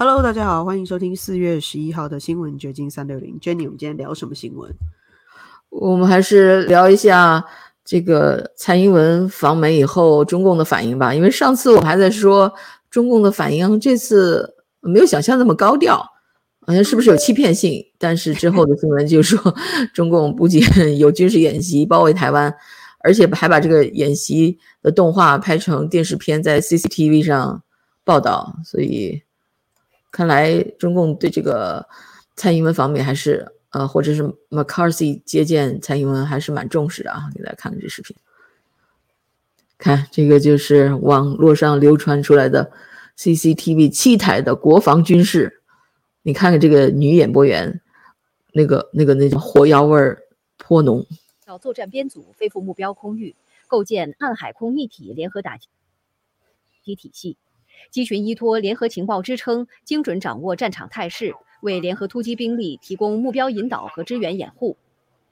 Hello，大家好，欢迎收听四月十一号的新闻掘金三六零。Jenny，我们今天聊什么新闻？我们还是聊一下这个蔡英文访美以后中共的反应吧。因为上次我还在说中共的反应，这次没有想象那么高调，好像是不是有欺骗性？但是之后的新闻就说，中共不仅有军事演习包围台湾，而且还把这个演习的动画拍成电视片，在 CCTV 上报道。所以看来中共对这个蔡英文访美还是。呃，或者是 McCarthy 接见蔡英文还是蛮重视的啊！给大家看看这视频，看这个就是网络上流传出来的 CCTV 七台的国防军事，你看看这个女演播员，那个那个那叫火药味儿颇浓。到作战编组飞赴目标空域，构建暗海空一体联合打击体系，机群依托联合情报支撑，精准掌握战场态势。为联合突击兵力提供目标引导和支援掩护，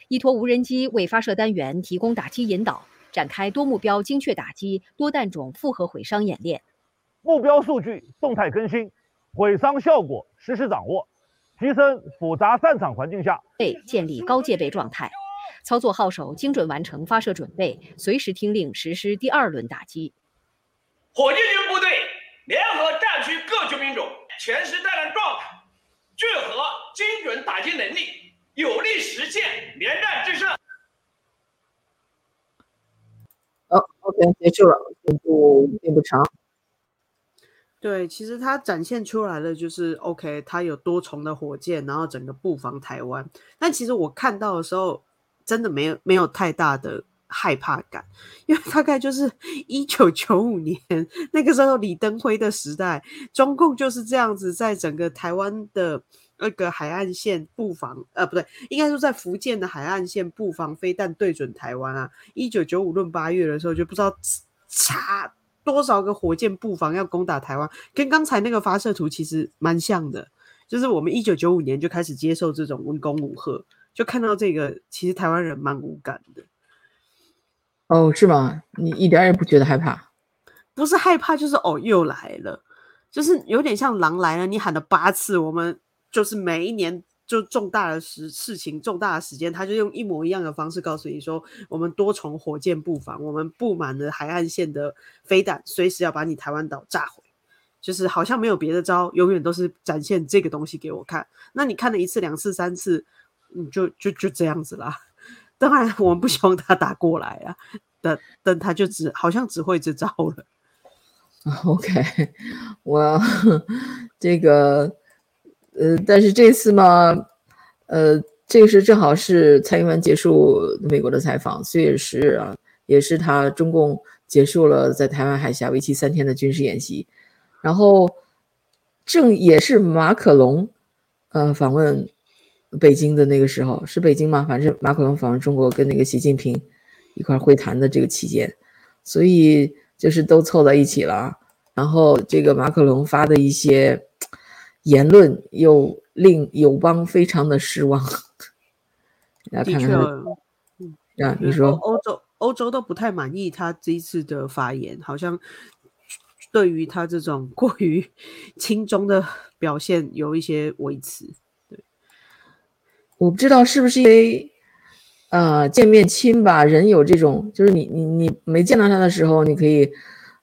依托无人机为发射单元提供打击引导，展开多目标精确打击、多弹种复合毁伤演练。目标数据动态更新，毁伤效果实时掌握，提升复杂战场环境下备建立高戒备状态，操作号手精准完成发射准备，随时听令实施第二轮打击。火箭军部队联合战区各军兵种全时战略状态。聚合精准打击能力，有力实现连战制胜。好，OK，结束了，进度并不长。对，其实它展现出来的就是 OK，它有多重的火箭，然后整个布防台湾。但其实我看到的时候，真的没有没有太大的。害怕感，因为大概就是 一九九五年那个时候李登辉的时代，中共就是这样子，在整个台湾的那个海岸线布防，呃，不对，应该说在福建的海岸线布防飞弹对准台湾啊。一九九五论八月的时候，就不知道差多少个火箭布防要攻打台湾，跟刚才那个发射图其实蛮像的，就是我们一九九五年就开始接受这种文攻武赫，就看到这个，其实台湾人蛮无感的。哦，是吗？你一点也不觉得害怕？不是害怕，就是哦，又来了，就是有点像狼来了。你喊了八次，我们就是每一年就重大的事事情、重大的时间，他就用一模一样的方式告诉你说，我们多重火箭布防，我们布满了海岸线的飞弹，随时要把你台湾岛炸毁。就是好像没有别的招，永远都是展现这个东西给我看。那你看了一次、两次、三次，你就就就这样子啦。当然，我们不希望他打过来啊，但但他就只好像只会这招了。OK，我这个呃，但是这次嘛，呃，这个是正好是蔡英文结束美国的采访，四月十日啊，也是他中共结束了在台湾海峡为期三天的军事演习，然后正也是马可龙呃访问。北京的那个时候是北京吗？反正马克龙访问中国，跟那个习近平一块会谈的这个期间，所以就是都凑在一起了。然后这个马克龙发的一些言论，又令友邦非常的失望。的确，啊，你说欧洲欧洲都不太满意他这一次的发言，好像对于他这种过于 轻中的表现有一些维持。我不知道是不是因为，呃，见面亲吧，人有这种，就是你你你没见到他的时候，你可以，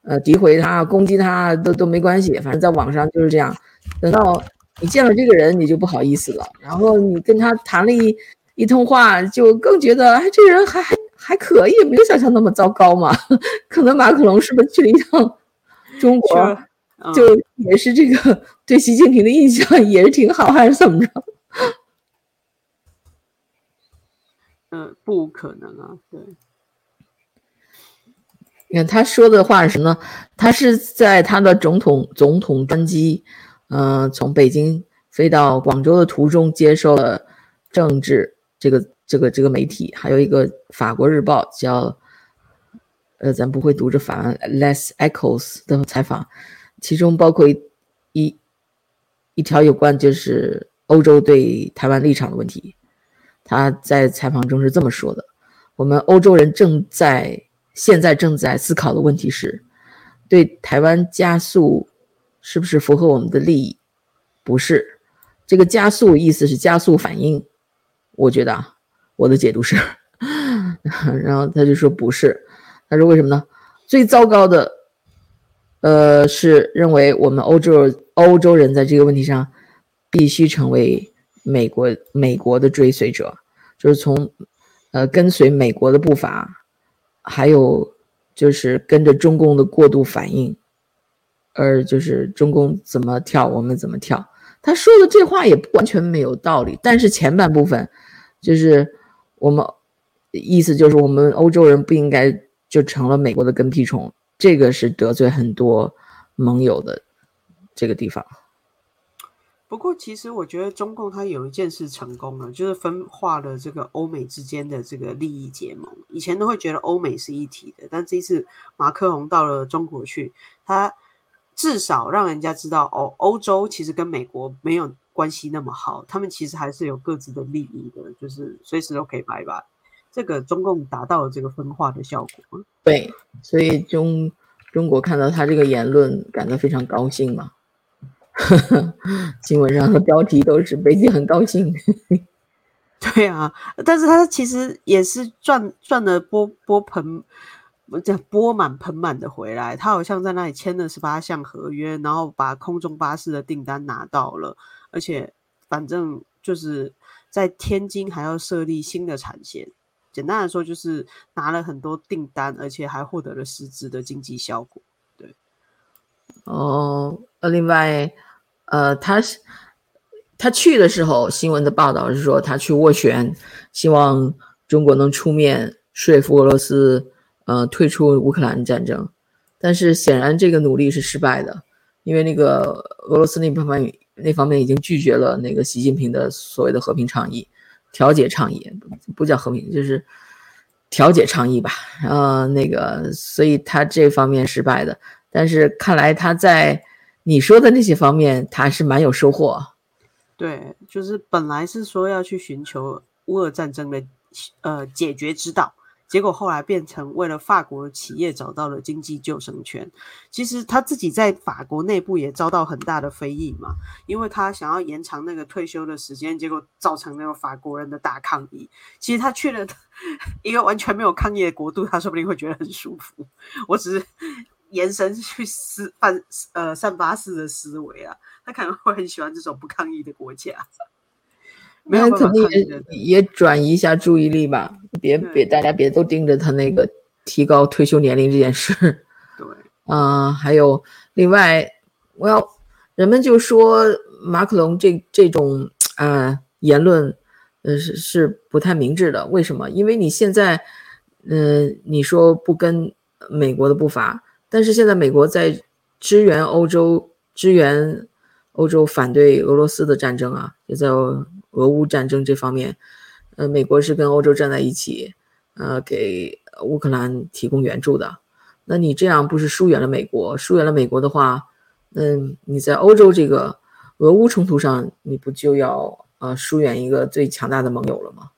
呃，诋毁他、攻击他都都没关系，反正在网上就是这样。等到你见了这个人，你就不好意思了。然后你跟他谈了一一通话，就更觉得，哎，这人还还还可以，没有想象那么糟糕嘛。可能马克龙是不是去了一趟中国，就也是这个 对习近平的印象也是挺好，还是怎么着？嗯，不可能啊！对，你看他说的话是什么呢？他是在他的总统总统专机，嗯，从北京飞到广州的途中接受了政治这个这个这个媒体，还有一个法国日报叫，呃，咱不会读这法文，Les Echoes 的采访，其中包括一一条有关就是欧洲对台湾立场的问题。他在采访中是这么说的：“我们欧洲人正在现在正在思考的问题是，对台湾加速是不是符合我们的利益？不是，这个加速意思是加速反应，我觉得啊，我的解读是，然后他就说不是，他说为什么呢？最糟糕的，呃，是认为我们欧洲欧洲人在这个问题上必须成为美国美国的追随者，就是从呃跟随美国的步伐，还有就是跟着中共的过度反应。而就是中共怎么跳，我们怎么跳。他说的这话也不完全没有道理，但是前半部分就是我们意思就是我们欧洲人不应该就成了美国的跟屁虫，这个是得罪很多盟友的这个地方。不过，其实我觉得中共它有一件事成功了，就是分化了这个欧美之间的这个利益结盟。以前都会觉得欧美是一体的，但这一次马克龙到了中国去，他。至少让人家知道，哦欧洲其实跟美国没有关系那么好，他们其实还是有各自的利益的，就是随时都可以拜拜。这个中共达到了这个分化的效果。对，所以中中国看到他这个言论，感到非常高兴嘛。新闻上的标题都是北京很高兴。对啊，但是他其实也是赚赚的波波盆。这钵满盆满的回来，他好像在那里签了十八项合约，然后把空中巴士的订单拿到了，而且反正就是在天津还要设立新的产线。简单来说，就是拿了很多订单，而且还获得了实质的经济效果。对，哦，呃，另外，呃，他他去的时候，新闻的报道是说他去斡旋，希望中国能出面说服俄罗斯。呃，退出乌克兰战争，但是显然这个努力是失败的，因为那个俄罗斯那方面那方面已经拒绝了那个习近平的所谓的和平倡议、调解倡议，不叫和平，就是调解倡议吧。呃，那个，所以他这方面失败的，但是看来他在你说的那些方面，他是蛮有收获。对，就是本来是说要去寻求乌俄战争的呃解决之道。结果后来变成为了法国企业找到了经济救生圈。其实他自己在法国内部也遭到很大的非议嘛，因为他想要延长那个退休的时间，结果造成那个法国人的大抗议。其实他去了 一个完全没有抗议的国度，他说不定会觉得很舒服。我只是延伸去思犯呃散发式的思维啊，他可能会很喜欢这种不抗议的国家。没有，肯定也也转移一下注意力吧，别别大家别都盯着他那个提高退休年龄这件事。对，啊，还有另外，我要人们就说马克龙这这种呃言论，呃是是不太明智的。为什么？因为你现在，嗯，你说不跟美国的步伐，但是现在美国在支援欧洲，支援欧洲反对俄罗斯的战争啊，也在。俄乌战争这方面，呃，美国是跟欧洲站在一起，呃，给乌克兰提供援助的。那你这样不是疏远了美国？疏远了美国的话，嗯，你在欧洲这个俄乌冲突上，你不就要呃疏远一个最强大的盟友了吗？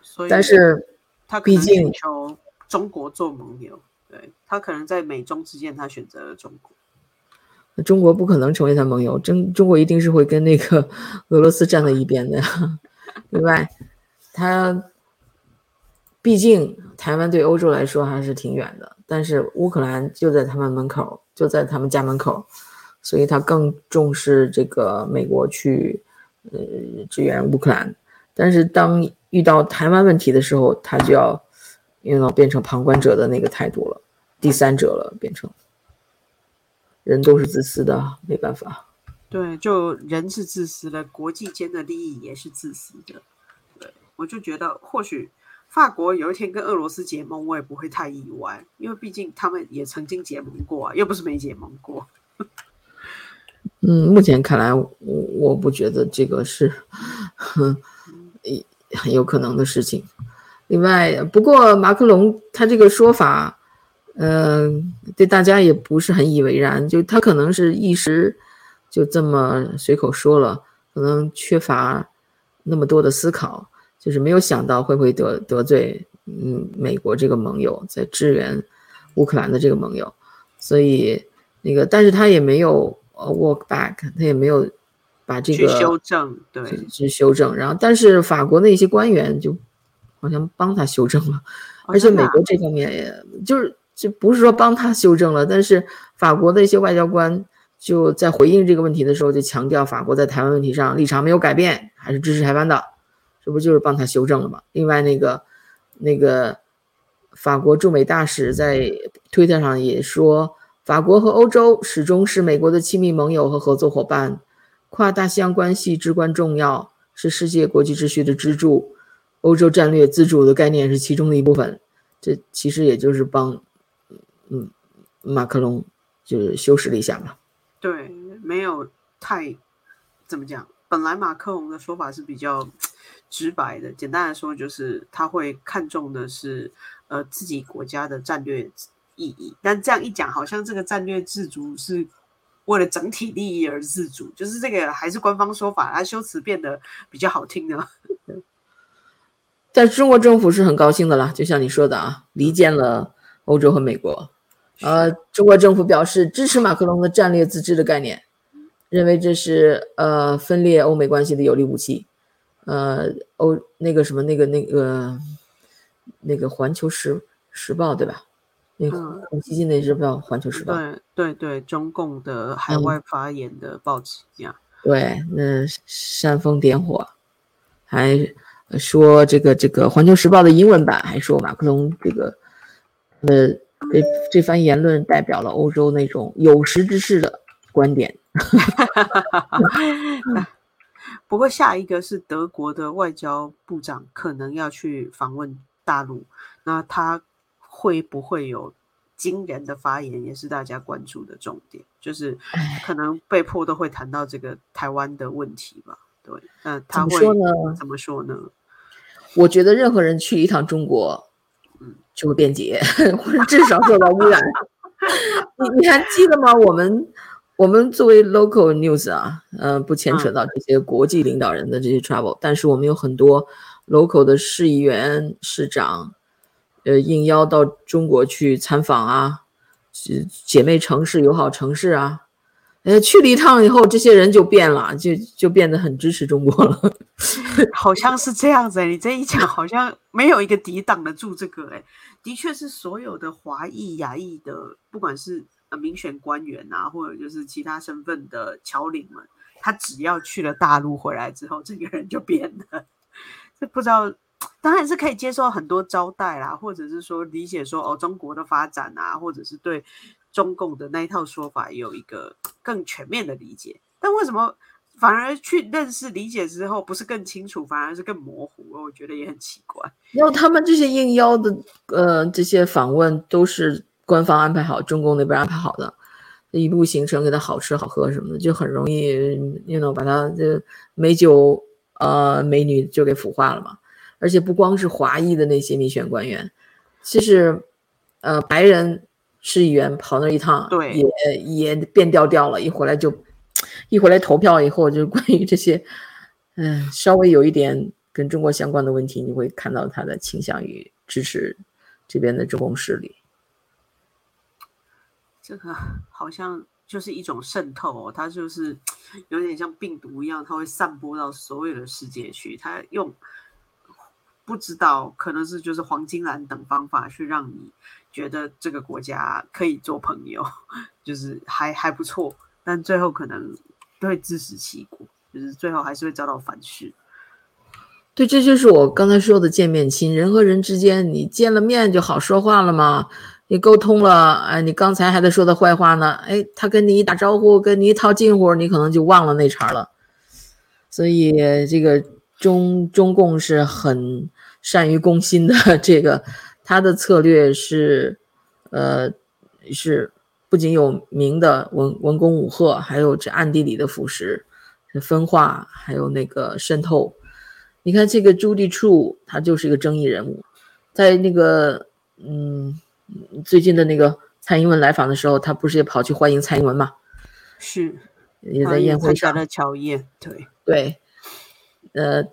所以，但是他毕竟中国做盟友，对他可能在美中之间，他选择了中国。中国不可能成为他盟友，中中国一定是会跟那个 俄罗斯站在一边的。另外，他毕竟台湾对欧洲来说还是挺远的，但是乌克兰就在他们门口，就在他们家门口，所以他更重视这个美国去呃支援乌克兰。但是当遇到台湾问题的时候，他就要用到变成旁观者的那个态度了，第三者了，变成。人都是自私的，没办法。对，就人是自私的，国际间的利益也是自私的。对，我就觉得或许法国有一天跟俄罗斯结盟，我也不会太意外，因为毕竟他们也曾经结盟过啊，又不是没结盟过。嗯，目前看来，我我不觉得这个是 很很有可能的事情。另外，不过马克龙他这个说法。嗯，对大家也不是很以为然，就他可能是一时就这么随口说了，可能缺乏那么多的思考，就是没有想到会不会得得罪嗯美国这个盟友，在支援乌克兰的这个盟友，所以那个，但是他也没有呃 walk back，他也没有把这去修正，对，去去修正，然后但是法国的一些官员就好像帮他修正了，哦而且美国这方面也就是就不是说帮他修正了，但是法国的一些外交官就在回应这个问题的时候，就强调法国在台湾问题上立场没有改变，还是支持台湾的，这不就是帮他修正了吗？另外那个那个法国驻美大使在推特上也说，法国和欧洲始终是美国的亲密盟友和合作伙伴，跨大西洋关系至关重要，是世界国际秩序的支柱。欧洲战略自主的概念是其中的一部分。这其实也就是帮，嗯，马克龙就是修饰了一下嘛。对，没有太怎么讲。本来马克龙的说法是比较直白的，简单来说就是他会看重的是呃自己国家的战略意义。但这样一讲，好像这个战略自主是为了整体利益而自主，就是这个还是官方说法，他修辞变得比较好听的。但中国政府是很高兴的啦，就像你说的啊，离间了欧洲和美国。呃，中国政府表示支持马克龙的战略自治的概念，认为这是呃分裂欧美关系的有力武器。呃，欧那个什么那个那个那个《环球时时报》对吧？那个嗯红基金那是叫《环球时报》。对对对，中共的海嗯外发言的报纸这样。对，那煽风点火，还说这个这个《环球时报》的英文版还说马克龙这个呃这这番言论代表了欧洲那种有识之士的观点。不过下一个是德国的外交部长可能要去访问大陆，那他会不会有惊人的发言，也是大家关注的重点。就是可能被迫都会谈到这个台湾的问题吧。对，那他会怎么说呢怎么说呢？我觉得任何人去一趟中国，嗯，就会变节，或者至少受到污染。你你还记得吗？我们我们作为 local news 啊，呃，不牵扯到这些国际领导人的这些 travel，、但是我们有很多 local 的市议员、市长，呃，应邀到中国去参访啊，是姐妹城市、友好城市啊。呃，去了一趟以后，这些人就变了，就就变得很支持中国了。好像是这样子、你这一讲好像没有一个抵挡得住这个、欸，的确是所有的华裔、亚裔的，不管是呃民选官员啊，或者就是其他身份的侨领们，他只要去了大陆回来之后，这个人就变了。这不知道，当然是可以接受很多招待啦，或者是说理解说哦中国的发展啊，或者是对中共的那一套说法有一个更全面的理解。但为什么？反而去认识理解之后，不是更清楚，反而是更模糊，我觉得也很奇怪。然后他们这些应邀的，呃，这些访问都是官方安排好，中共那边安排好的，一路行程给他好吃好喝什么的，就很容易，you know，把他这美酒呃美女就给腐化了嘛。而且不光是华裔的那些民选官员，其实呃白人市议员跑那一趟，对也也变调调了，一回来就。一回来投票以后，就关于这些，嗯，稍微有一点跟中国相关的问题，你会看到他的倾向于支持这边的中共势力。这个好像就是一种渗透哦，它就是有点像病毒一样，它会散播到所有的世界去。它用不知道可能是就是黄金蓝等方法去让你觉得这个国家可以做朋友，就是还还不错。但最后可能都会自食其果，就是最后还是会遭到反噬。对，这就是我刚才说的见面亲，人和人之间，你见了面就好说话了嘛，你沟通了，哎，你刚才还在说他坏话呢，哎，他跟你一打招呼，跟你一套近乎，你可能就忘了那茬了。所以这个中中共是很善于攻心的，这个他的策略是，呃，是。不仅有明的文文攻武吓，还有这暗地里的腐蚀、分化，还有那个渗透。你看这个朱棣处，他就是一个争议人物，在那个嗯最近的那个蔡英文来访的时候，他不是也跑去欢迎蔡英文嘛？是，也在宴会上的乔宴，对对，呃，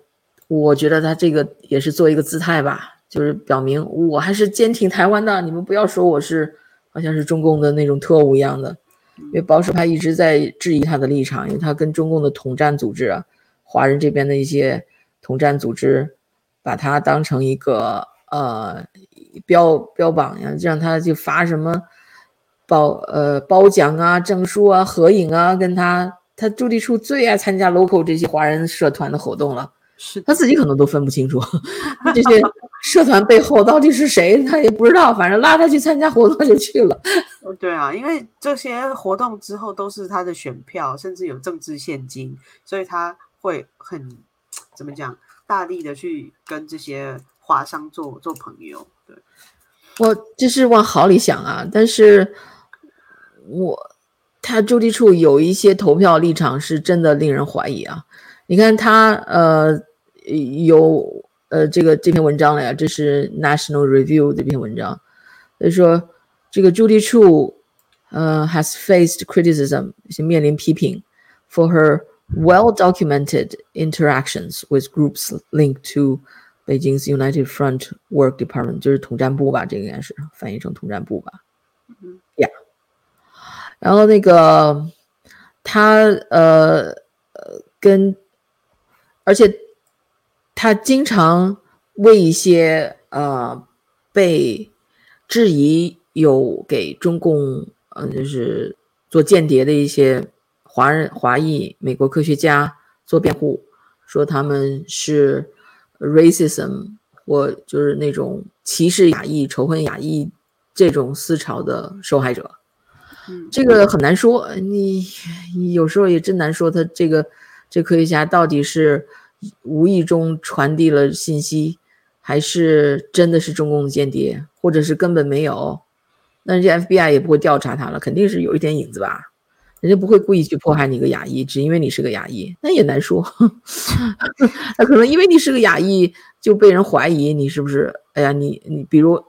我觉得他这个也是做一个姿态吧，就是表明我还是坚挺台湾的，你们不要说我是。好像是中共的那种特务一样的，因为保守派一直在质疑他的立场，因为他跟中共的统战组织啊，华人这边的一些统战组织，把他当成一个呃标标榜呀，让他就发什么褒呃褒奖啊、证书啊、合影啊，跟他他朱棣处最爱参加 local 这些华人社团的活动了。是他自己可能都分不清楚 这些社团背后到底是谁，他也不知道。反正拉他去参加活动就去了。对啊，因为这些活动之后都是他的选票，甚至有政治现金，所以他会很怎么讲，大力的去跟这些华商做做朋友。对，我这是往好里想啊，但是我他朱棣处有一些投票立场是真的令人怀疑啊。你看他呃。有呃，这个这篇文章了呀，这是 National Review 这篇文章，所以说这个朱棣处呃 has faced criticism，是面临批评 for her well documented interactions with groups linked to Beijing's United Front Work Department，就是统战部吧，这个应该是翻译成统战部吧，嗯，Yeah，然后那个他呃呃跟而且。 他经常为一些呃被质疑有给中共呃就是做间谍的一些华人华裔美国科学家做辩护，说他们是 racism 或就是那种歧视亚裔、仇恨亚裔这种思潮的受害者。这个很难说，你有时候也真难说，他这个这科学家到底是。无意中传递了信息，还是真的是中共间谍，或者是根本没有？那人家 FBI 也不会调查他了，肯定是有一点影子吧？人家不会故意去迫害你个亚裔，只因为你是个亚裔，那也难说。那可能因为你是个亚裔，就被人怀疑你是不是？哎呀，你你比如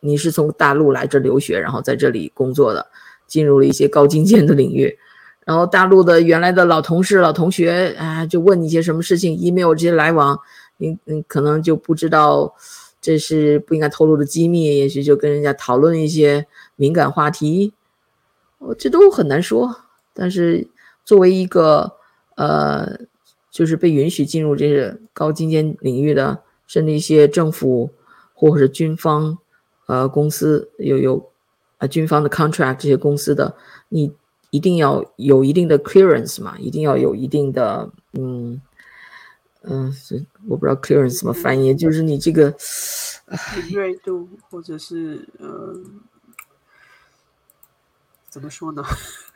你是从大陆来这留学，然后在这里工作的，进入了一些高精尖的领域。然后大陆的原来的老同事、老同学啊，就问你一些什么事情，email 这些来往，你你可能就不知道这是不应该透露的机密，也许就跟人家讨论一些敏感话题，我这都很难说。但是作为一个呃，就是被允许进入这些高精尖领域的，甚至一些政府或者是军方呃公司有有啊军方的 contract 这些公司的你。一定要有一定的 clearance 嘛，一定要有一定的，嗯嗯，我不知道 clearance 怎么翻译，就是你这个敏锐度，或者是呃，怎么说呢？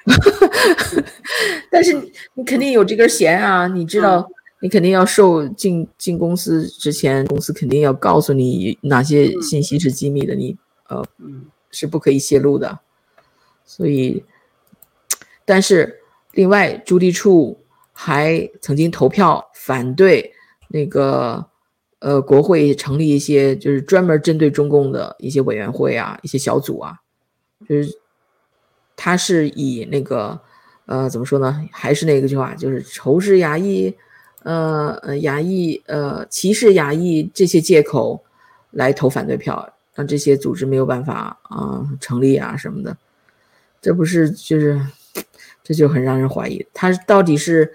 但是你肯定有这根弦啊，你知道，你肯定要受进进公司之前，公司肯定要告诉你哪些信息是机密的，你呃是不可以泄露的，所以。但是，另外，朱棣处还曾经投票反对那个，呃，国会成立一些就是专门针对中共的一些委员会啊，一些小组啊，就是他是以那个，呃，怎么说呢？还是那个句话，就是仇视亚裔，呃呃，亚裔，呃，歧视亚裔这些借口来投反对票，让这些组织没有办法啊成立啊什么的，这不是就是。这就很让人怀疑，他到底是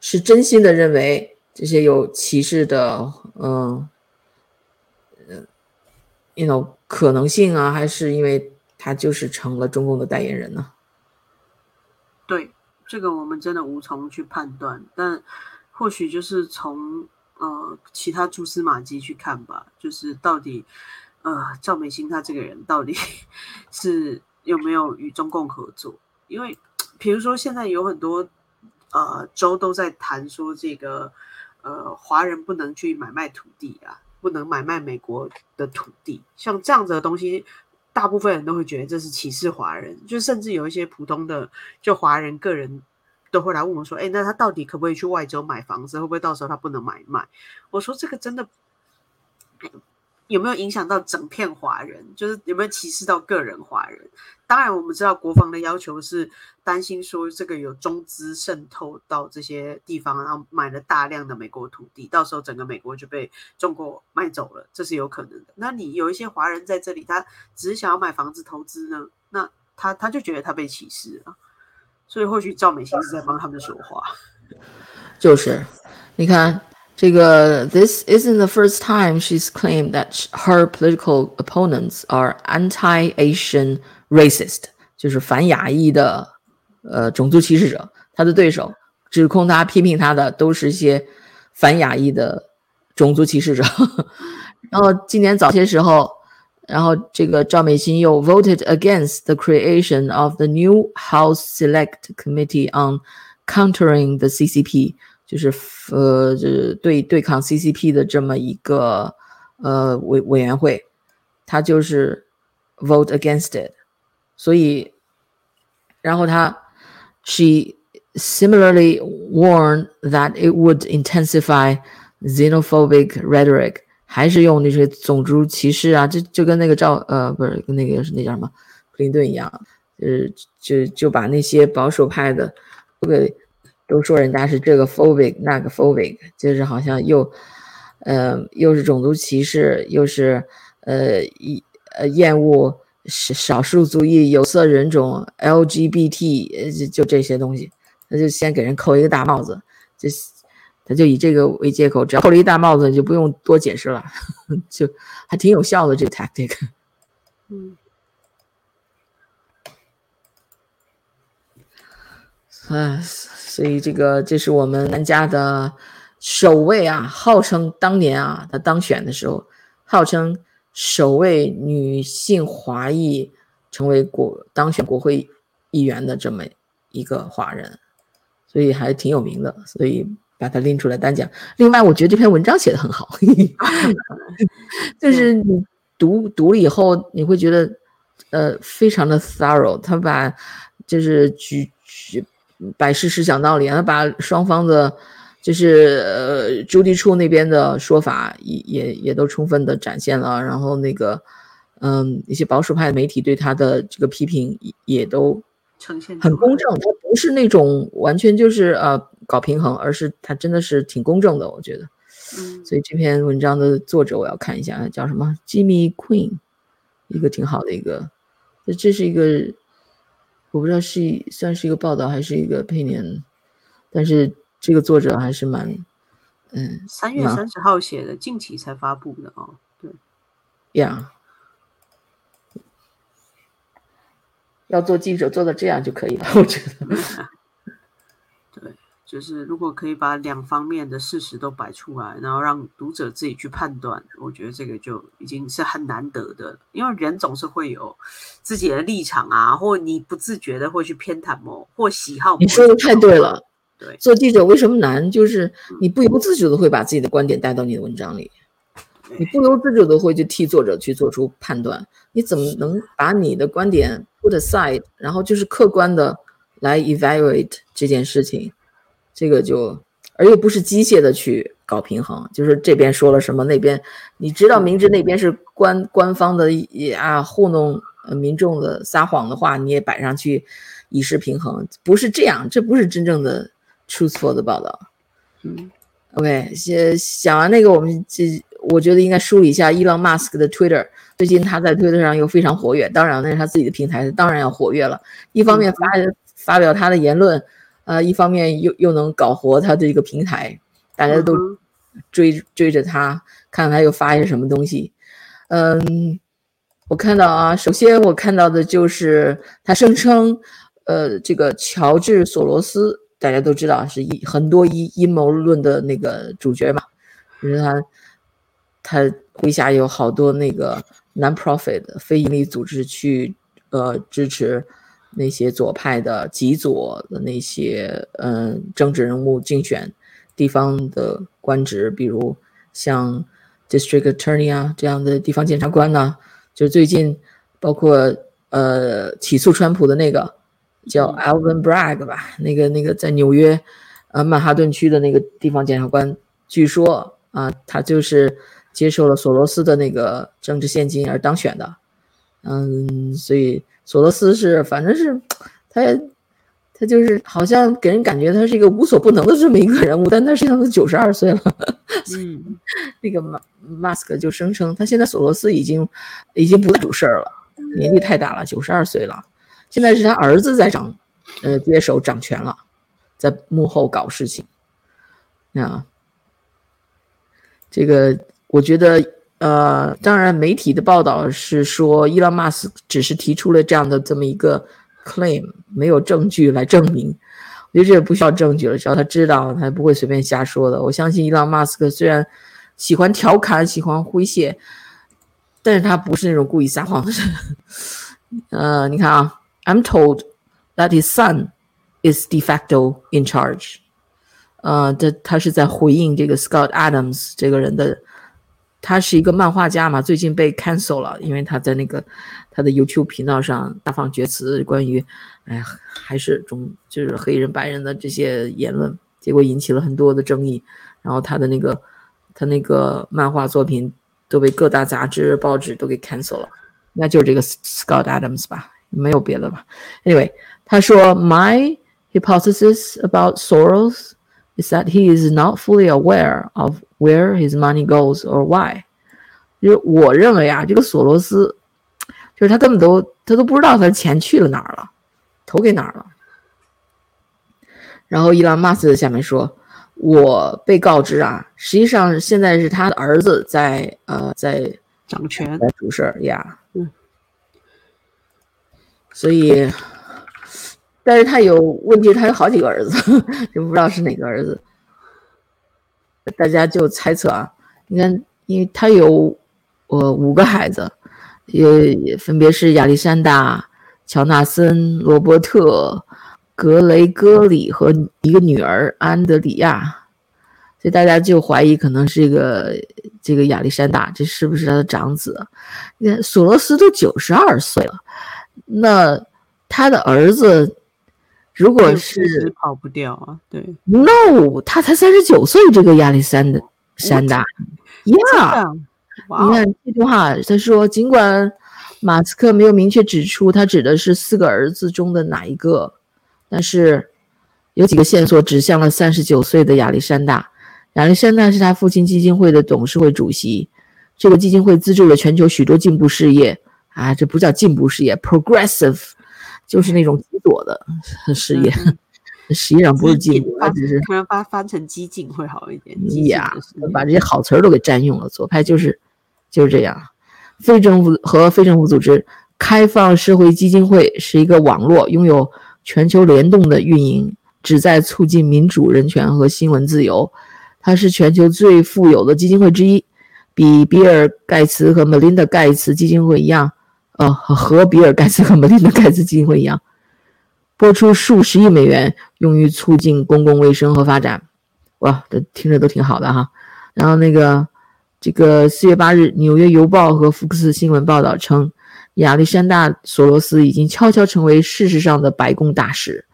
是真心的认为这些有歧视的，嗯，呃，you know 可能性啊，还是因为他就是成了中共的代言人呢？对，这个我们真的无从去判断，但或许就是从呃其他蛛丝马迹去看吧，就是到底呃赵美心他这个人到底 是有没有与中共合作，因为。比如说，现在有很多呃州都在谈说，这个呃华人不能去买卖土地啊，不能买卖美国的土地。像这样子的东西，大部分人都会觉得这是歧视华人。就甚至有一些普通的就华人个人都会来问我说：“哎，那他到底可不可以去外州买房子？会不会到时候他不能买卖？”我说：“这个真的。”有没有影响到整片华人？就是有没有歧视到个人华人？当然，我们知道国防的要求是担心说这个有中资渗透到这些地方，然后买了大量的美国土地，到时候整个美国就被中国卖走了，这是有可能的。那你有一些华人在这里，他只是想要买房子投资呢？那他他就觉得他被歧视了，所以或许赵美心是在帮他们说话。就是，你看这个，This isn't the first time she's claimed that sh- her political opponents are anti-Asian racist，就是反亚裔的呃种族歧视者。他的对手指控他、批评他的都是一些反亚裔的种族歧视者。然后今年早些时候，然后这个赵美心又 voted against the creation of the new House Select Committee on countering the CCP， 就是呃，就是对对抗 CCP 的这么一个呃委委员会，他就是 vote against it，所以，然后他 she similarly warned that it would intensify xenophobic rhetoric，还是用那些种族歧视啊，就就跟那个赵呃不是跟那个是那叫什么克林顿一样，就是就就把那些保守派的都给都说人家是这个 phobic 那个 phobic，就是好像又呃又是种族歧视，又是呃一呃厌恶少少数族裔、有色人种、LGBT，呃就就这些东西，他就先给人扣一个大帽子，就他就以这个为借口，只要扣了一大帽子，就不用多解释了，就还挺有效的这个 tactic。嗯，唉，所以这个这是我们南加的首位啊，号称当年啊，他当选的时候，号称首位女性华裔成为国当选国会议员的这么一个华人，所以还挺有名的，所以把他拎出来单讲。另外，我觉得这篇文章写的很好，就是你读读了以后，你会觉得呃非常的 thorough，他把就是举举摆事实讲道理，他把双方的，就是呃朱棣处那边的说法也也也都充分的展现了，然后那个嗯一些保守派的媒体对他的这个批评也也都呈现很公正，他不是那种完全就是呃搞平衡，而是他真的是挺公正的，我觉得。嗯所以这篇文章的作者我要看一下，叫什么 Jimmy Queen，一个挺好的一个，这这是一个，我不知道是一算是一个报道还是一个 opinion，但是这个作者还是蛮，嗯三月三十号写的，近期才发布的哦。对，呀要做记者做到这样就可以了，我觉得。对，就是如果可以把两方面的事实都摆出来，然后让读者自己去判断，我觉得这个就已经是很难得的。因为人总是会有自己的立场啊，或你不自觉的会去偏袒某或喜好某你说的太对了。对做记者为什么难？就是你不由自主的会把自己的观点带到你的文章里，你不由自主的会去替作者去做出判断。你怎么能把你的观点 put aside，然后就是客观的来 evaluate 这件事情？这个就而又不是机械的去搞平衡，就是这边说了什么，那边你知道明知那边是官官方的也啊糊弄呃民众的撒谎的话，你也摆上去以示平衡，不是这样，这不是真正的 truthful 的报道。嗯 OK，先讲完那个，我们这我觉得应该梳理一下伊朗马斯克的 Twitter。最近他在 Twitter 上又非常活跃，当然那是他自己的平台，当然要活跃了。一方面发发表他的言论，呃，一方面又又能搞活他的一个平台，大家都嗯追追着他，看他又发一些什么东西。嗯，我看到啊，首先我看到的就是他声称，呃，这个乔治索罗斯，大家都知道是一很多阴阴谋论的那个主角嘛，就是他，他麾下有好多那个 non-profit 非盈利组织去呃支持那些左派的极左的那些嗯、政治人物竞选地方的官职，比如像 district attorney 啊这样的地方检察官呐、就最近包括呃起诉川普的那个叫 Alvin Bragg 吧，那个那个在纽约呃曼哈顿区的那个地方检察官，据说啊、他就是接受了索罗斯的那个政治现金而当选的，嗯，所以索罗斯是反正是他他就是好像给人感觉他是一个无所不能的这么一个人物，但他实际上都九十二岁了。嗯，那个马马斯克就声称，他现在索罗斯已经已经不是主事儿了，年纪太大了，九十二岁了。现在是他儿子在掌，呃，接手掌权了，在幕后搞事情。啊，这个我觉得，呃，当然媒体的报道是说，伊朗马斯只是提出了这样的这么一个 claim，没有证据来证明。我觉得这也不需要证据了，只要他知道，他不会随便瞎说的。我相信伊朗马斯克虽然喜欢调侃，喜欢诙谐，但是他不是那种故意撒谎的人。呃，你看啊，I'm told that his son is de facto in charge。呃，这他是在回应这个 Scott Adams 这个人的，他是一个漫画家嘛，最近被 cancel 了，因为他在那个他的 YouTube 频道上大放厥词，关于，哎呀，还是中就是黑人白人的这些言论，结果引起了很多的争议，然后他的那个他那个漫画作品都被各大杂志报纸都给 cancel 了，那就是这个 Scott Adams 吧，没有别的吧。Anyway，他说 My hypothesis about sorrows。Is that he is not fully aware of where his money goes or why。就是我认为啊，这个索罗斯，就是他根本都他都不知道他的钱去了哪儿了，投给哪儿了。然后伊朗马斯下面说，我被告知啊，实际上现在是他的儿子在呃在掌权在主事儿呀，嗯，所以。但是他有问题，他有好几个儿子，就不知道是哪个儿子。大家就猜测啊，你看，因为他有呃五个孩子，也分别是亚历山大、乔纳森、罗伯特、格雷戈里和一个女儿安德里亚，所以大家就怀疑可能是一个这个亚历山大，这是不是他的长子？你看索罗斯都九十二岁了，那他的儿子。如果是跑不掉啊，对，No，他才三十九岁，这个亚历山的山大，Yeah，你看这句话，他说，尽管马斯克没有明确指出他指的是四个儿子中的哪一个，但是有几个线索指向了三十九岁的亚历山大。亚历山大是他父亲基金会的董事会主席，这个基金会资助了全球许多进步事业啊，这不叫进步事业，Progressive。就是那种极左的事业，实际上不是进步，只是突然发翻成激进会好一点。呀，把这些好词儿都给占用了。左派就是就是这样。非政府和非政府组织开放社会基金会是一个网络，拥有全球联动的运营，旨在促进民主、人权和新闻自由。它是全球最富有的基金会之一，比比尔·盖茨和 Melinda 盖茨基金会一样。呃，和比尔盖茨和梅琳达盖茨基金会一样，拨出数十亿美元用于促进公共卫生和发展。哇，这听着都挺好的哈。然后那个，这个四月八日，《纽约邮报》和福克斯新闻报道称，亚历山大·索罗斯已经悄悄成为事实上的白宫大使。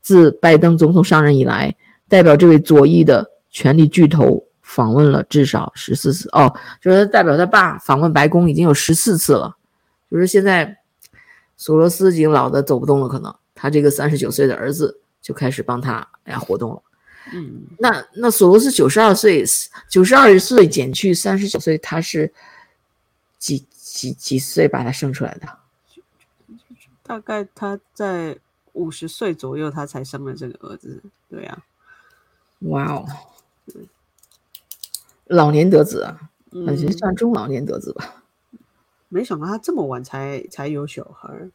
自拜登总统上任以来，代表这位左翼的权力巨头访问了至少十四次。哦，就是代表他爸访问白宫已经有十四次了。就是现在，索罗斯已经老的走不动了，可能他这个三十九岁的儿子就开始帮他哎活动了。嗯，那那索罗斯九十二岁，九十二岁减去三十九岁，他是几几几岁把他生出来的？大概他在五十岁左右，他才生了这个儿子。对呀，哇哦，老年得子啊，那就算中老年得子吧。没想到他这么晚才才有小孩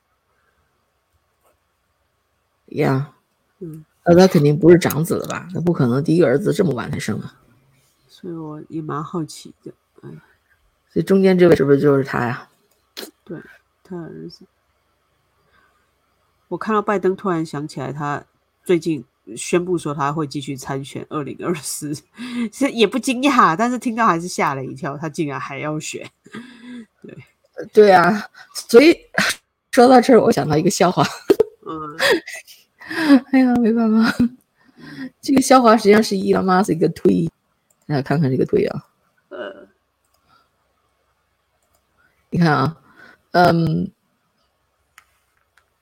呀，嗯，那他肯定不是长子了吧？他不可能第一个儿子这么晚才生啊，所以我也蛮好奇的，哎，所以中间这位是不是就是他呀？对，他儿子。我看到拜登突然想起来，他最近宣布说他会继续参选二零二四，其实也不惊讶，但是听到还是吓了一跳，他竟然还要选，对。对啊，所以说到这儿，我想到一个笑话。嗯，哎呀，没办法，这个笑话实际上是伊朗马斯一个推，大家看看这个推啊。呃，你看啊，嗯，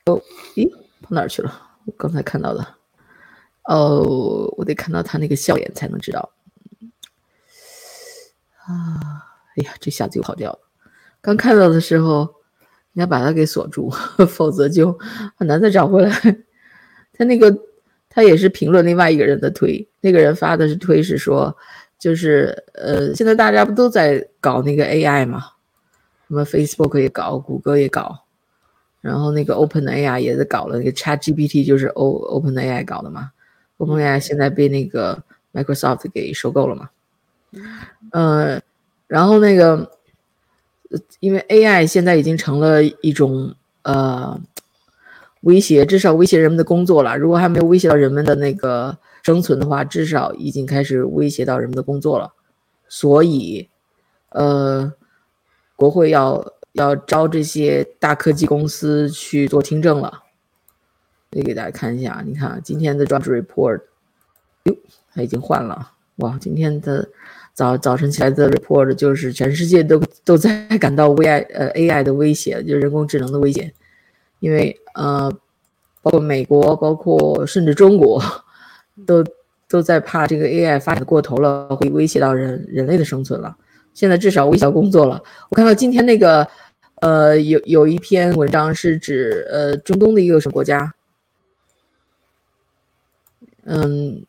哦，咦，跑哪儿去了？我刚才看到的。哦，我得看到他那个笑脸才能知道。啊，哎呀，这下子又跑掉了。刚看到的时候，你要把它给锁住，否则就很难再找回来。他那个他也是评论另外一个人的推，那个人发的是推是说，就是呃，现在大家不都在搞那个 AI 嘛，什么 Facebook 也搞，谷歌也搞，然后那个 OpenAI 也在搞了那个 ChatGPT，就是 O OpenAI 搞的嘛，OpenAI 现在被那个 Microsoft 给收购了嘛，呃，然后那个。因为 AI 现在已经成了一种呃威胁，至少威胁人们的工作了。如果还没有威胁到人们的那个生存的话，至少已经开始威胁到人们的工作了。所以，呃，国会要要招这些大科技公司去做听证了。可以给大家看一下，你看今天的 Jobs Report，哟，它已经换了哇！今天的。早早晨起来的 report 就是全世界都都在 感到 AI 呃 AI 的威胁，就是人工智能的威胁，因为呃，包括美国，包括甚至中国，都都在怕这个 AI 发展过头了，会威胁到人人类的生存了。现在至少威胁到工作了。我看到今天那个呃有有一篇文章是指呃中东的一个什么国家，嗯。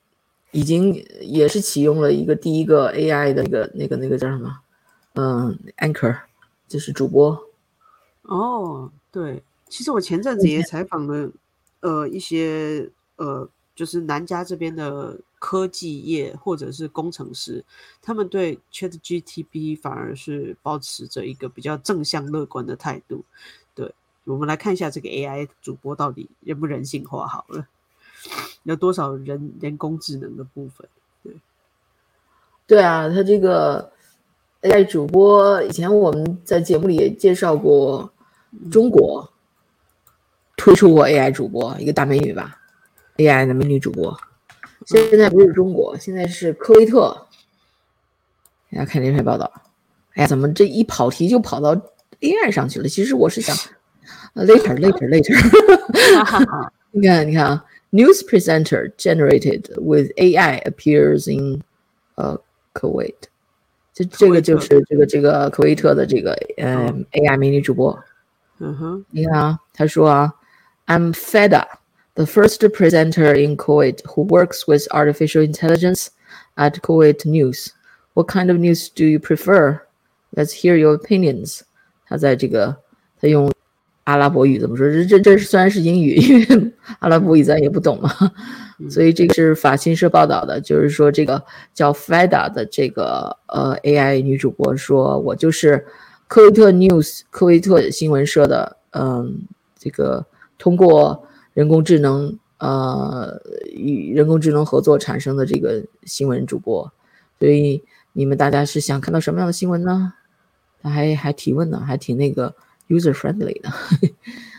已经也是启用了一个第一个 AI 的那个那个那个叫什么？嗯，Anchor，就是主播。哦，对，其实我前阵子也采访了呃一些呃就是南加这边的科技业或者是工程师，他们对 ChatGPT 反而是保持着一个比较正向乐观的态度。对，我们来看一下这个 AI 主播到底人不人性化好了。有多少人人工智能的部分？对，对啊，他这个 AI 主播，以前我们在节目里也介绍过，中国推出过 AI 主播，一个大美女吧，AI 的美女主播。现在不是中国，现在是科威特。大家看这篇报道，哎呀，怎么这一跑题就跑到 AI 上去了？其实我是想，later，later，later。你看，你看啊。News presenter generated with AI appears in 呃 Kuwait，这这个就是这个这个科威特的这个呃 AI 美女主播。嗯哼，你看啊，他说啊，I'm Feda, the first presenter in Kuwait who works with artificial intelligence at Kuwait News. What kind of news do you prefer? Let's hear your opinions. 他在这个他用 阿拉伯语怎么说？这这这虽然是英语，因为阿拉伯语咱也不懂嘛，所以这个是法新社报道的，就是说这个叫 Feda 的这个呃 AI 女主播说，我就是科威特 News 科威特新闻社的，嗯，这个通过人工智能呃与人工智能合作产生的这个新闻主播，所以你们大家是想看到什么样的新闻呢？他还还提问呢，还挺那个。User friendly 的，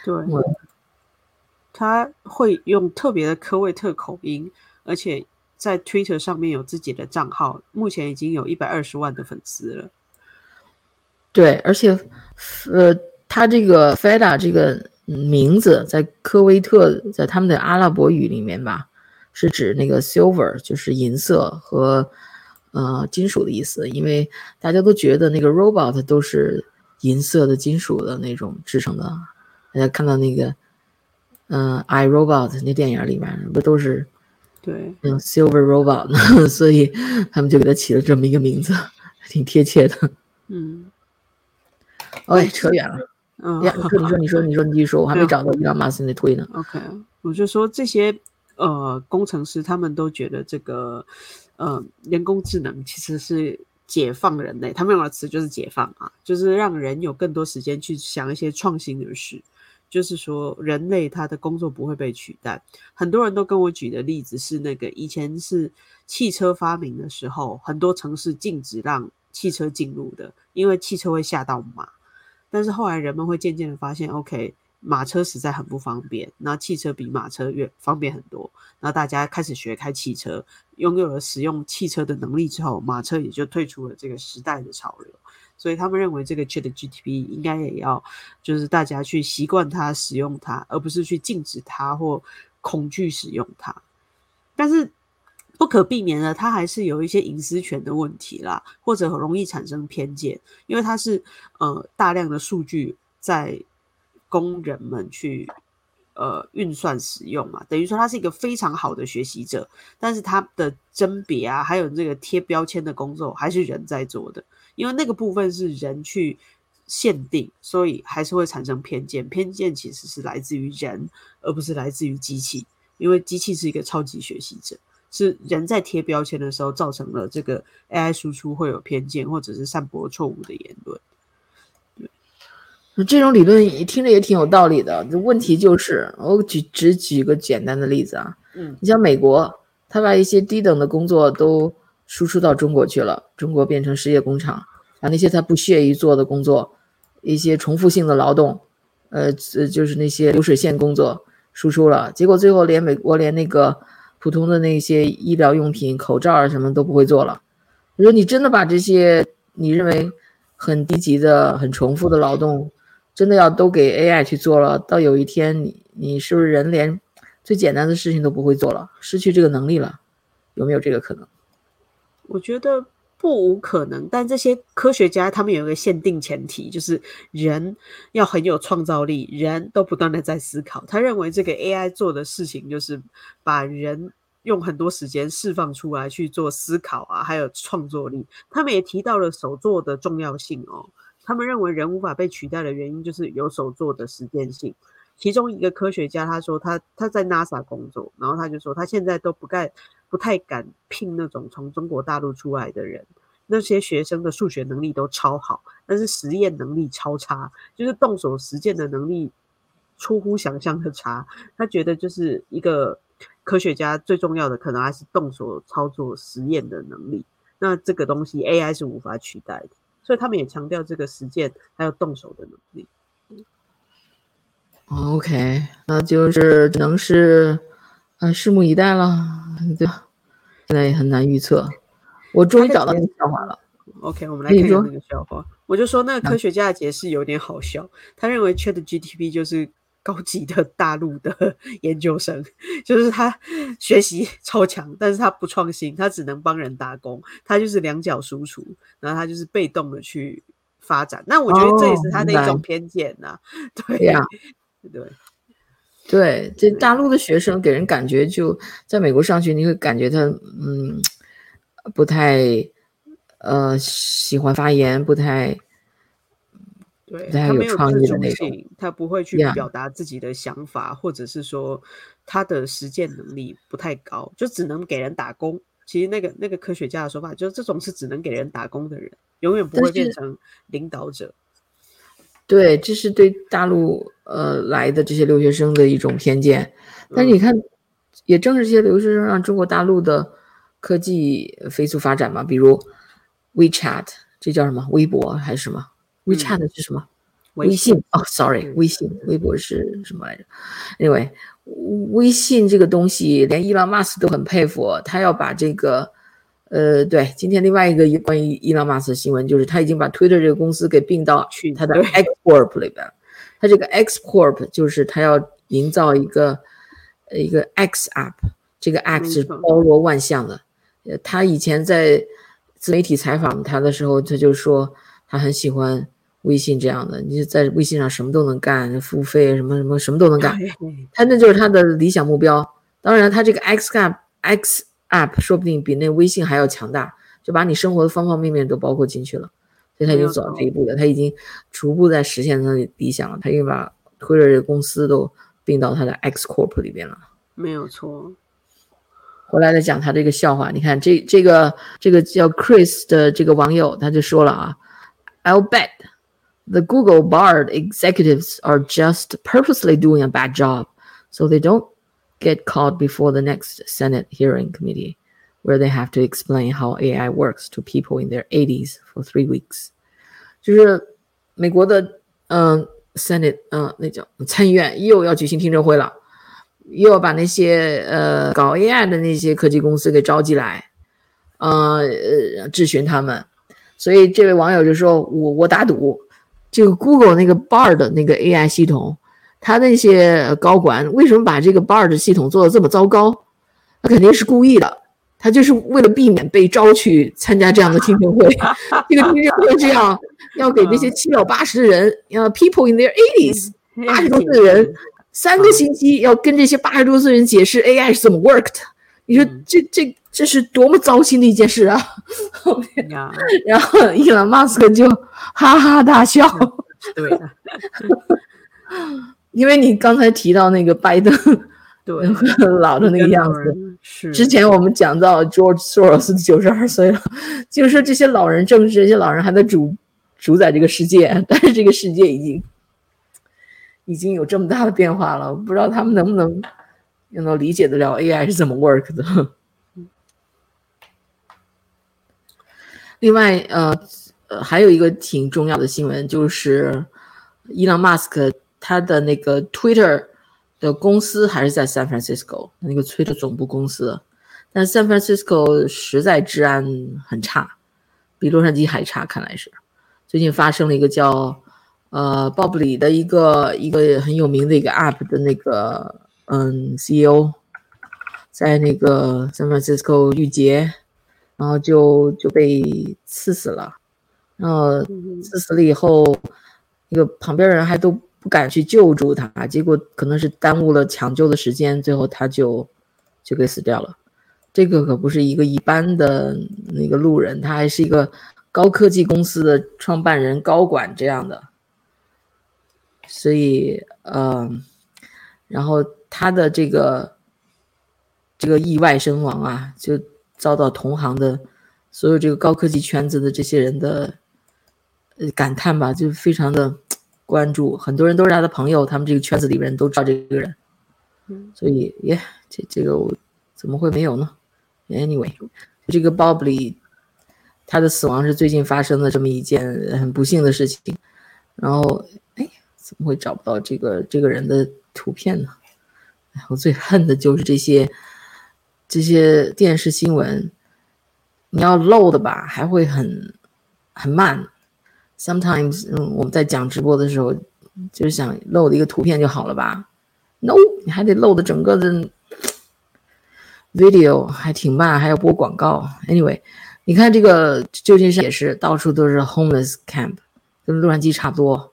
对，他会用特别的科威特口音，而且在 Twitter 上面有自己的账号，目前已经有一百二十万的粉丝了。对，而且，呃，他这个 Feda 这个名字在科威特，在他们的阿拉伯语里面吧，是指那个 silver，就是银色和呃金属的意思，因为大家都觉得那个 robot 都是。银色的金属的那种制成的，大家看到那个，嗯，《I Robot》那电影里面不都是对嗯 Silver Robot 呢？所以他们就给他起了这么一个名字，挺贴切的。嗯，哎，扯远了。嗯，你说，你说，你说，你说，你继续说，我还没找到伊朗马斯那推呢。OK，我就说这些呃工程师他们都觉得这个呃人工智能其实是。解放人类，他们用的词就是解放啊，就是让人有更多时间去想一些创新的事。就是说，人类他的工作不会被取代。很多人都跟我举的例子是，那个以前是汽车发明的时候，很多城市禁止让汽车进入的，因为汽车会吓到马。但是后来人们会渐渐的发现，OK。马车实在很不方便，那汽车比马车越方便很多。那大家开始学开汽车，拥有了使用汽车的能力之后，马车也就退出了这个时代的潮流。所以他们认为这个 Chat GTP 应该也要，就是大家去习惯它、使用它，而不是去禁止它或恐惧使用它。但是不可避免的，它还是有一些隐私权的问题啦，或者很容易产生偏见，因为它是呃大量的数据在。工人们去呃运算使用嘛，等于说他是一个非常好的学习者，但是他的甄别啊，还有这个贴标签的工作还是人在做的，因为那个部分是人去限定，所以还是会产生偏见。偏见其实是来自于人，而不是来自于机器，因为机器是一个超级学习者。是人在贴标签的时候，造成了这个 AI 输出会有偏见，或者是散播错误的言论。这种理论听着也挺有道理的。问题就是，我举只举个简单的例子啊，嗯，你像美国，他把一些低等的工作都输出到中国去了，中国变成失业工厂，把那些他不屑于做的工作，一些重复性的劳动，呃，就是那些流水线工作输出了，结果最后连美国连那个。普通的那些医疗用品、口罩啊，什么都不会做了。你说你真的把这些你认为很低级的、很重复的劳动，真的要都给 AI 去做了？到有一天，你你是不是人连最简单的事情都不会做了，失去这个能力了？有没有这个可能？我觉得不无可能。但这些科学家他们有一个限定前提，就是人要很有创造力，人都不断的在思考。他认为这个 AI 做的事情就是把人。用很多时间释放出来去做思考啊，还有创作力。他们也提到了手作的重要性哦。他们认为人无法被取代的原因就是有手做的实践性。其中一个科学家他说他他在 NASA 工作，然后他就说他现在都不敢不太敢聘那种从中国大陆出来的人。那些学生的数学能力都超好，但是实验能力超差，就是动手实践的能力出乎想象的差。他觉得就是一个。科学家最重要的可能还是动手操作实验的能力，那这个东西 AI 是无法取代的，所以他们也强调这个实践还有动手的能力。OK，那就是只能是呃，拭目以待了。对，现在也很难预测。我终于找到那个笑话了。OK，我们来看看那个笑话。我就说那个科学家的解释有点好笑，他认为 ChatGPT 就是。高级的大陆的 研究生，就是他学习超强，但是他不创新，他只能帮人打工，他就是两脚输出，然后他就是被动的去发展。那我觉得这也是他的一种偏见呐。对呀，对对，这大陆的学生给人感觉就在美国上学，你会感觉他嗯不太呃喜欢发言，不太。对他没有自主性，他不会去表达自己的想法，或者是说他的实践能力不太高，就只能给人打工。其实那个那个科学家的说法，就是这种是只能给人打工的人，永远不会变成领导者。对，这是对大陆呃来的这些留学生的一种偏见。但是你看，也正是这些留学生让中国大陆的科技飞速发展嘛，比如 WeChat，这叫什么？微博还是什么？WeChat 是什么？微信哦，Sorry，微信，微博是什么来着？Anyway，微信这个东西连伊朗马斯都很佩服，他要把这个，呃，对，今天另外一个关于伊朗马斯的新闻就是他已经把 Twitter 这个公司给并到去他的 X Corp 里边。他这个 X Corp 就是他要营造一个一个 X App，这个 X 是包罗万象的。呃，他以前在自媒体采访他的时候，他就说他很喜欢。微信这样的，你在微信上什么都能干，付费什么什么什么都能干，他那就是他的理想目标。当然，他这个 X App X App 说不定比那微信还要强大，就把你生活的方方面面都包括进去了。所以他已经走到这一步了，他已经逐步在实现他的理想了。他已经把 Twitter 公司都并到他的 X Corp 里边了。没有错。回来再讲他这个笑话，你看这这个这个叫 Chris 的这个网友他就说了啊，I'll bet。the Google Bard executives are just purposely doing a bad job so they don't get caught before the next Senate hearing committee, where they have to explain how AI works to people in their 80s for three weeks. 就是美国的嗯、呃、Senate 嗯、呃、那叫参议院又要举行听证会了，又要把那些呃搞 AI 的那些科技公司给召集来，呃呃质询他们。所以这位网友就说：“我我打赌。” 这个 Google 那个 Bard 那个 AI 系统，他那些高管为什么把这个 Bard 系统做的这么糟糕？他肯定是故意的，他就是为了避免被招去参加这样的听证会。这个听证会这样 要给那些七老八十的人，要 people in their eighties，八十多岁的人，三个星期要跟这些八十多岁人解释 AI 是怎么 work 的，你说这这这是多么糟心的一件事啊！呀，然后伊朗马斯克就哈哈大笑，对的，因为你刚才提到那个拜登 对，老的那个样子。是之前我们讲到 George Soros 九十二岁了，就是说这些老人，正是这些老人还在主主宰这个世界，但是这个世界已经已经有这么大的变化了，我不知道他们能不能又能理解得了 AI 是怎么 work 的。另外，呃呃，还有一个挺重要的新闻，就是伊朗马斯克他的那个 Twitter 的公司还是在 San Francisco 那个 Twitter 总部公司，但 San Francisco 实在治安很差，比洛杉矶还差，看来是。最近发生了一个叫呃鲍布里的一个一个很有名的一个 App 的那个嗯 CEO，在那个 San Francisco 遇劫，然后就就被刺死了，然后刺死了以后，那个旁边人还都不敢去救助他，结果可能是耽误了抢救的时间，最后他就就给死掉了。这个可不是一个一般的那个路人，他还是一个高科技公司的创办人、高管这样的。所以，嗯，然后他的这个这个意外身亡啊，就遭到同行的所有这个高科技圈子的这些人的呃感叹吧，就非常的关注。很多人都是他的朋友，他们这个圈子里边都知道这个人，所以耶，这这个我怎么会没有呢？Anyway，这个 Bob 里他的死亡是最近发生的这么一件很不幸的事情。然后，哎，怎么会找不到这个这个人的图片呢？我最恨的就是这些这些电视新闻，你要漏的吧，还会很很慢。Sometimes，嗯，我们在讲直播的时候，就是想漏的一个图片就好了吧？No，你还得漏的整个的 video 还挺慢，还要播广告。Anyway，你看这个旧金山也是到处都是 homeless camp，跟洛杉矶差不多。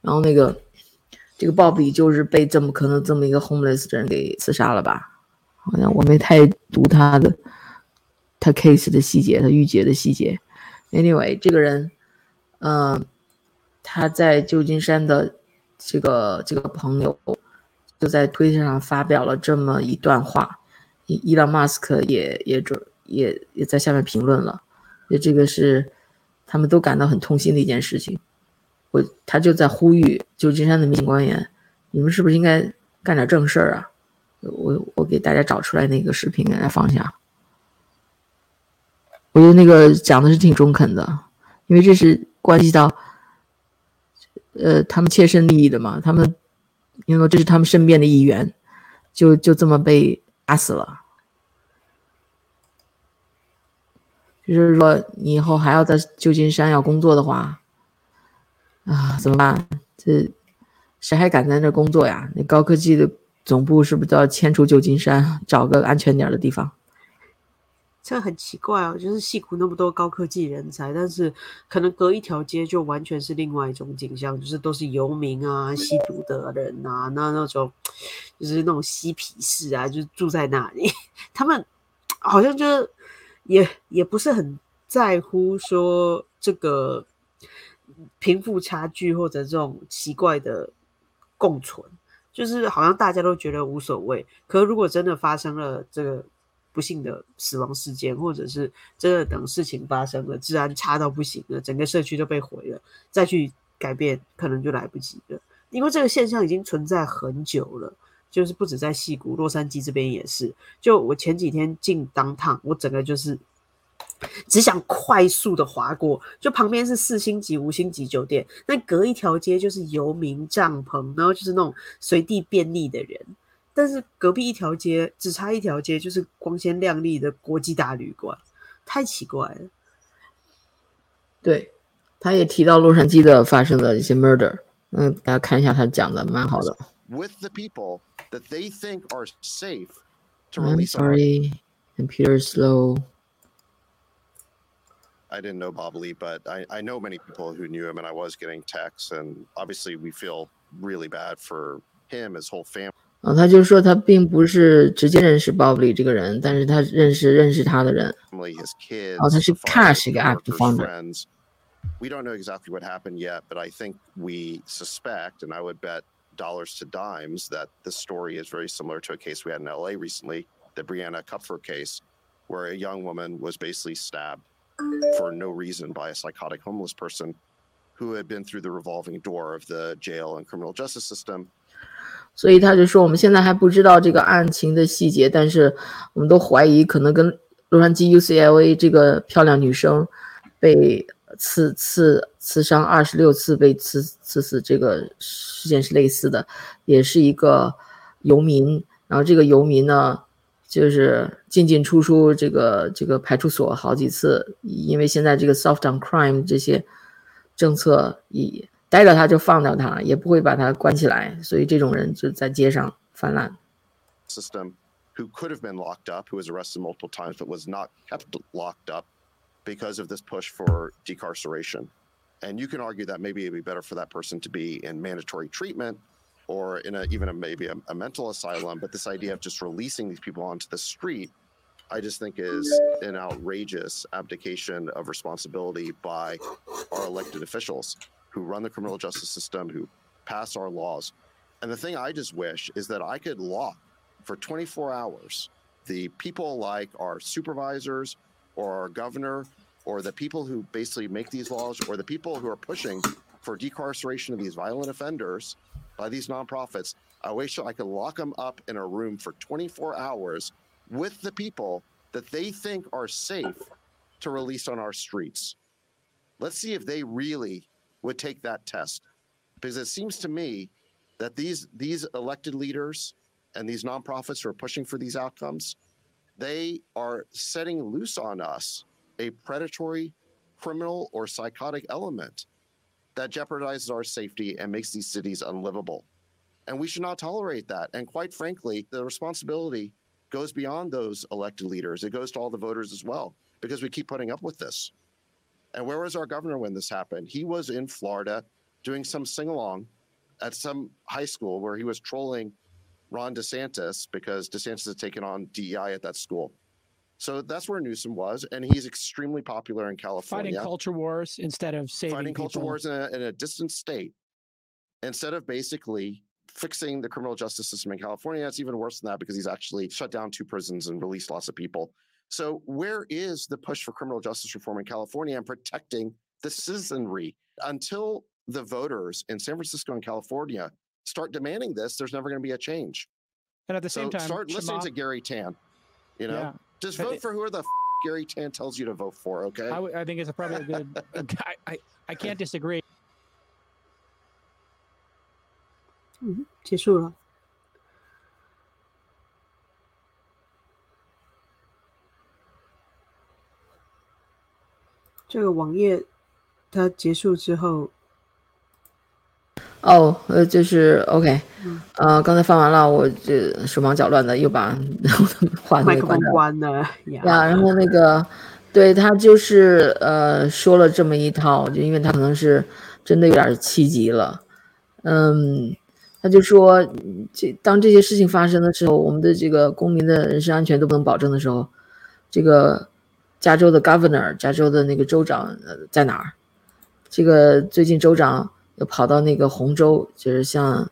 然后那个这个鲍比就是被这么可能这么一个 homeless 的人给刺杀了吧？好像我没太读他的他 case 的细节，他遇劫的细节。Anyway，这个人，嗯、他在旧金山的这个这个朋友就在推特上发表了这么一段话，伊伊朗马斯克也也准也也在下面评论了，也这个是他们都感到很痛心的一件事情。我他就在呼吁旧金山的民警官员，你们是不是应该干点正事儿啊？我我给大家找出来那个视频给大家放下。我觉得那个讲的是挺中肯的，因为这是关系到，呃，他们切身利益的嘛。他们，因为这是他们身边的一员，就就这么被打死了。就是说，你以后还要在旧金山要工作的话，啊，怎么办？这谁还敢在那工作呀？那高科技的总部是不是都要迁出旧金山，找个安全点的地方？这很奇怪哦，就是戏谷那么多高科技人才，但是可能隔一条街就完全是另外一种景象，就是都是游民啊、吸毒的人啊，那那种就是那种嬉皮士啊，就住在那里，他们好像就是也也不是很在乎说这个贫富差距或者这种奇怪的共存，就是好像大家都觉得无所谓。可如果真的发生了这个不幸的死亡事件，或者是真的等事情发生了，治安差到不行了，整个社区都被毁了，再去改变可能就来不及了。因为这个现象已经存在很久了，就是不止在戏谷、洛杉矶这边也是。就我前几天进当趟，我整个就是只想快速的划过，就旁边是四星级、五星级酒店，那隔一条街就是游民帐篷，然后就是那种随地便利的人。但是隔壁一条街，只差一条街就是光鲜亮丽的国际大旅馆，太奇怪了。对，他也提到洛杉矶的发生的一些 murder，嗯，大家看一下他讲的蛮好的。with the people that they think are safe to I'm release. on. sorry, computer slow. I didn't know Bob Lee, but I, I know many people who knew him, and I was getting texts. And obviously, we feel really bad for him, his whole family. 啊，他就说他并不是直接认识 Bobley 这个人，但是他认识认识他的人。 his kids, 哦，他是 the father, Cash 一个 app 的 workers, founder。 friends. We don't know exactly what happened yet, but I think we suspect, and I would bet dollars to dimes, that this story is very similar to a case we had in LA recently, the Brianna Kupfer case, where a young woman was basically stabbed for no reason by a psychotic homeless person who had been through the revolving door of the jail and criminal justice system 所以他就说，我们现在还不知道这个案情的细节，但是我们都怀疑可能跟洛杉矶 UCLA 这个漂亮女生被刺刺刺伤二十六次被刺刺死这个事件是类似的，也是一个游民。然后这个游民呢，就是进进出出这个这个派出所好几次，因为现在这个 soft on crime 这些政策以逮着他就放掉他，也不会把他关起来，所以这种人就在街上泛滥。system who could have been locked up, who was arrested multiple times, but was not kept locked up because of this push for decarceration. And you can argue that maybe it'd be better for that person to be in mandatory treatment or in a, even a, maybe a, a mental asylum. But this idea of just releasing these people onto the street, I just think is an outrageous abdication of responsibility by our elected officials who run the criminal justice system, who pass our laws. And the thing I just wish is that I could lock for 24 hours the people like our supervisors or our governor or the people who basically make these laws or the people who are pushing for decarceration of these violent offenders by these nonprofits. I wish I could lock them up in a room for 24 hours with the people that they think are safe to release on our streets. Let's see if they really would take that test. Because it seems to me that these these elected leaders and these nonprofits who are pushing for these outcomes, they are setting loose on us a predatory, criminal, or psychotic element that jeopardizes our safety and makes these cities unlivable. And we should not tolerate that. And quite frankly, the responsibility goes beyond those elected leaders. It goes to all the voters as well, because we keep putting up with this. And where was our governor when this happened? He was in Florida doing some sing along at some high school where he was trolling Ron DeSantis because DeSantis had taken on DEI at that school. So that's where Newsom was, and he's extremely popular in California. Fighting culture wars instead of saving Fighting culture wars in a, in a distant state, instead of basically fixing the criminal justice system in California. It's even worse than that because he's actually shut down two prisons and released lots of people. So where is the push for criminal justice reform in California and protecting the citizenry? Until the voters in San Francisco and California start demanding this, there's never going to be a change. And at the So same time, start listening to Gary Tan. You know, Yeah. just But vote it- for whoever the f- Gary Tan tells you to vote for. Okay. I, w- I think it's a probably a good. I, I I can't disagree. 嗯，结束了。这个网页它结束之后， 哦，呃，就是 OK，呃，刚才放完了，我这手忙脚乱的又把 话筒麦克风给关掉了。关了呀，呀。然后那个，对他就是呃说了这么一套，就因为他可能是真的有点气急了，嗯，他就说，嗯这当这些事情发生的时候，我们的这个公民的人身安全都不能保证的时候，这个加州的 governor，加州的那个州长呃在哪儿？这个最近州长又跑到那个红州，就是像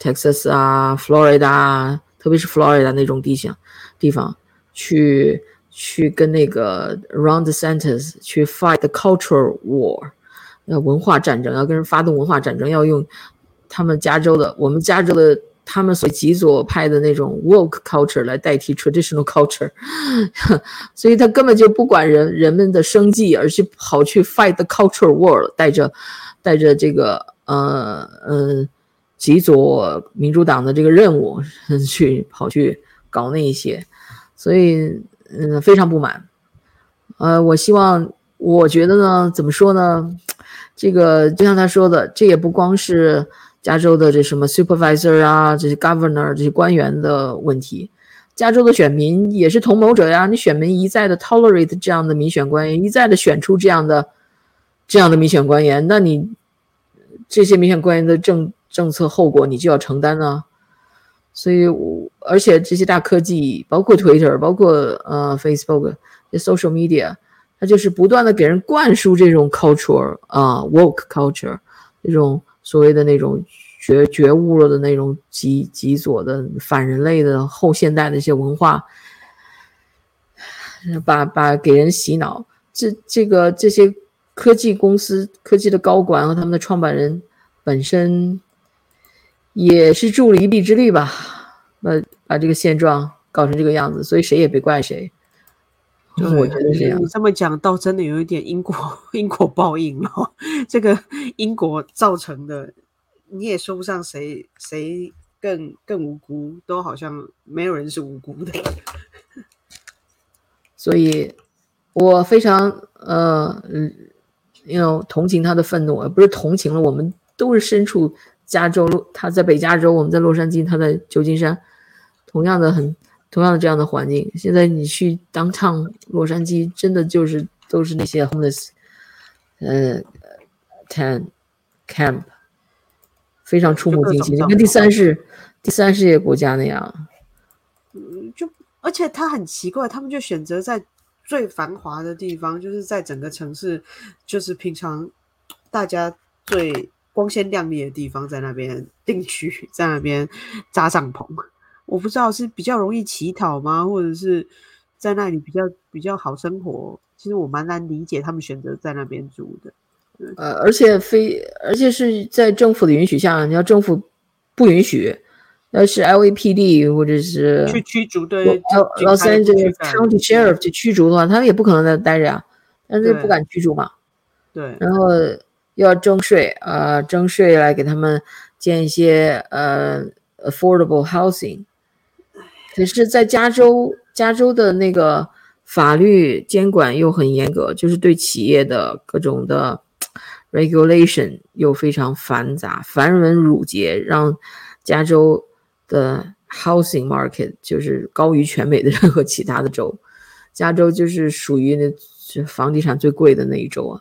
Texas 啊、Florida 啊，特别是 Florida 那种地形地方，去去跟那个 Round the Centers 去 fight the cultural war，要文化战争，要跟人发动文化战争，要用他们加州的我们加州的他们所极左派的那种 woke culture 来代替 traditional culture，所以他根本就不管人人们的生计，而去跑去 fight the cultural war，带着带着这个呃呃极左民主党的这个任务 去跑去搞那一些，所以嗯非常不满。呃，我希望，我觉得呢，怎么说呢？这个就像他说的，这也不光是加州的这什么 supervisor 啊，这些 governor 这些官员的问题，加州的选民也是同谋者呀。你选民一再的 tolerate 这样的民选官员，一再的选出这样的这样的民选官员，那你这些民选官员的政政策后果你就要承担呢。所以我，而且这些大科技，包括 Twitter，包括呃 Facebook，这 social media，它就是不断的给人灌输这种 culture 啊，woke culture，这种所谓的那种觉觉悟了的那种极极左的反人类的后现代的一些文化，把把给人洗脑。这这个这些科技公司、科技的高管和他们的创办人本身。也是助了一臂之力吧，把把这个现状搞成这个样子，所以谁也别怪谁。就是我觉得这样，你这么讲，倒真的有一点因果 因果报应了。这个因果造成的，你也说不上谁谁更更无辜，都好像没有人是无辜的。所以，我非常呃，因为同情他的愤怒，而不是同情了。我们都是身处。加州，他在北加州，我们在洛杉矶，他在旧金山，同样的很，同样的这样的环境。现在你去当趟洛杉矶，真的就是都是那些 homeless，呃，tent camp，非常触目惊心，跟第三世第三世界国家那样。嗯，就而且他很奇怪，他们就选择在最繁华的地方，就是在整个城市，就是平常大家最。光鲜亮丽的地方，在那边定居，在那边扎帐篷。我不知道是比较容易乞讨吗，或者是在那里比较比较好生活？其实我蛮难理解他们选择在那边住的。呃，而且非而且是在政府的允许下，你要政府不允许，要是 LAPD 或者是去驱逐对老三这个 County Sheriff 去驱逐的话，他们也不可能在待着呀，但是不敢驱逐嘛。对，然后。要征税啊，征税来给他们建一些呃 affordable housing。可是，在加州，加州的那个法律监管又很严格，就是对企业的各种的 regulation 又非常繁杂、繁文缛节，让加州的 housing market 就是高于全美的任何其他的州。加州就是属于那房地产最贵的那一州啊。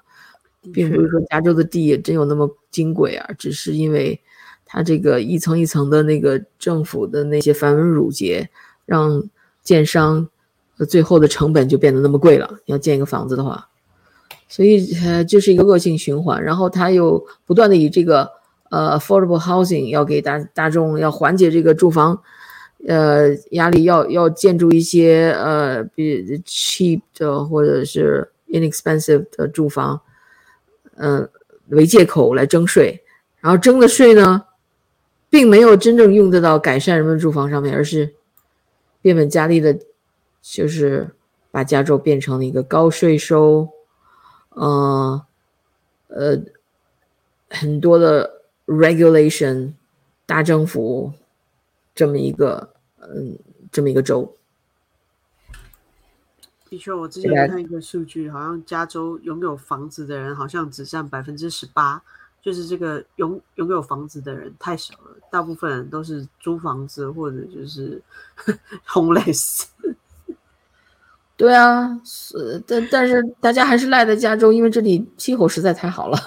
并不是说加州的地也真有那么金贵啊，只是因为它这个一层一层的那个政府的那些繁文缛节，让建商最后的成本就变得那么贵了。要建一个房子的话，所以呃就是一个恶性循环。然后他又不断的以这个呃 affordable housing 要给大大众要缓解这个住房呃压力，要要建筑一些呃比 cheap 的或者是 inexpensive 的住房。嗯，为借口来征税，然后征的税呢，并没有真正用得到改善人们住房上面，而是变本加厉的，就是把加州变成了一个高税收，嗯，呃，很多的 regulation 大政府这么一个，嗯，这么一个州。的确，我之前看一个数据，好像加州拥有房子的人好像只占百分之十八，就是这个拥拥有房子的人太少了，大部分人都是租房子或者就是 homeless。对啊，是，但但是大家还是赖在加州，因为这里气候实在太好了。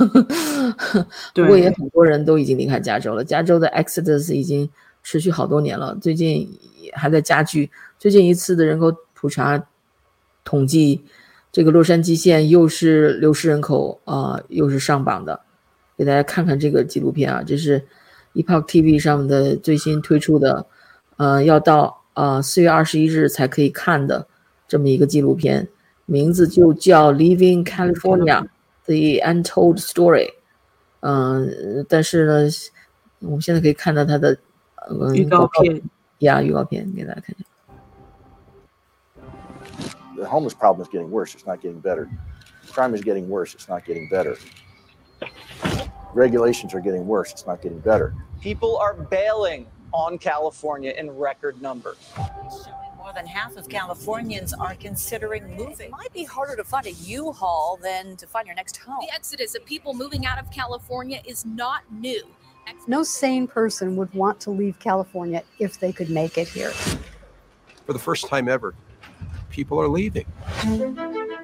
不过也很多人都已经离开加州了，加州的 exodus 已经持续好多年了，最近还在加剧。最近一次的人口普查。统计这个洛杉矶县又是流失人口啊，又是上榜的，给大家看看这个纪录片啊，这是 Epoch TV 上的最新推出的，呃，要到呃四月二十一日才可以看的这么一个纪录片，名字就叫《Leaving California: The Untold Story》。嗯，但是呢，我们现在可以看到它的预告片，呀，预告片给大家看看。the homeless problem is getting worse. It's not getting better. Crime is getting worse. It's not getting better. Regulations are getting worse. It's not getting better. People are bailing on California in record numbers. More than half of Californians are considering moving. It might be harder to find a U-Haul than to find your next home. The exodus of people moving out of California is not new. No sane person would want to leave California if they could make it here. For the first time ever, people are leaving.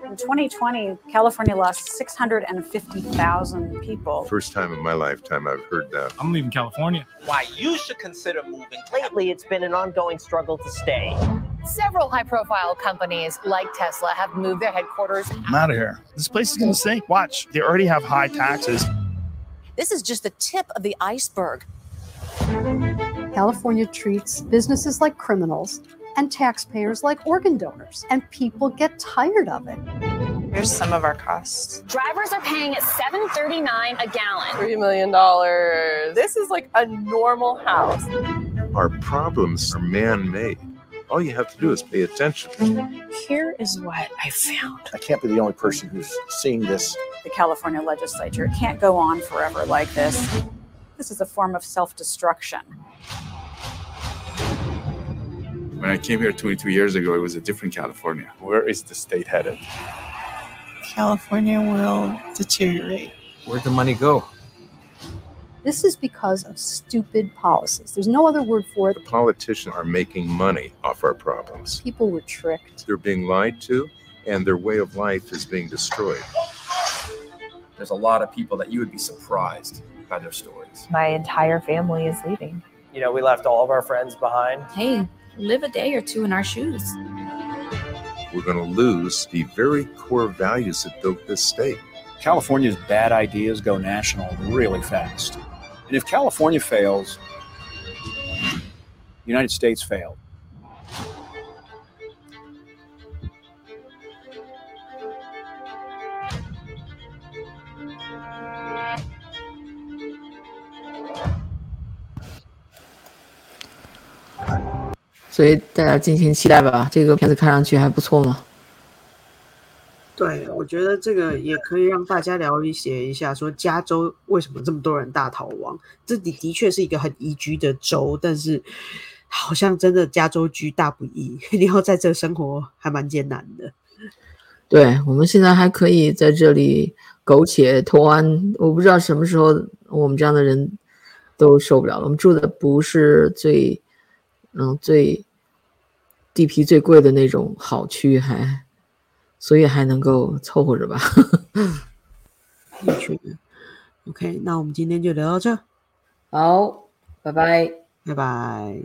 In 2020, California lost 650,000 people. First time in my lifetime I've heard that. I'm leaving California. Why you should consider moving. Lately, it's been an ongoing struggle to stay. Several high profile companies like Tesla have moved their headquarters. I'm out of here. This place is going to sink. Watch. They already have high taxes. This is just the tip of the iceberg. California treats businesses like criminals and taxpayers like organ donors, and people get tired of it. Here's some of our costs. Drivers are paying at $7.39 a gallon. $3 million. This is like a normal house. Our problems are man made. All you have to do is pay attention. Here is what I found. I can't be the only person who's seeing this. The California legislature it can't go on forever like this. This is a form of self destruction. When I came here 22 years ago, it was a different California. Where is the state headed? California will deteriorate. Where'd the money go? This is because of stupid policies. There's no other word for it. The politicians are making money off our problems. People were tricked. They're being lied to, and their way of life is being destroyed. There's a lot of people that you would be surprised by their stories. My entire family is leaving. You know, we left all of our friends behind. Hey, live a day or two in our shoes. We're going to lose the very core values that built this state. California's bad ideas go national really fast. And if California fails, the United States failed. 所以大家敬请期待吧。这个片子看上去还不错嘛。对，我觉得这个也可以让大家了解一下，说加州为什么这么多人大逃亡。这的的确是一个很宜居的州，但是好像真的加州居大不易，你要在这生活还蛮艰难的。对，我们现在还可以在这里苟且偷安，我不知道什么时候我们这样的人都受不了了。我们住的不是最，嗯，最地皮最贵的那种好区，还。所以还能够凑合着吧。的确，OK，那我们今天就聊到这。好，拜拜，拜拜。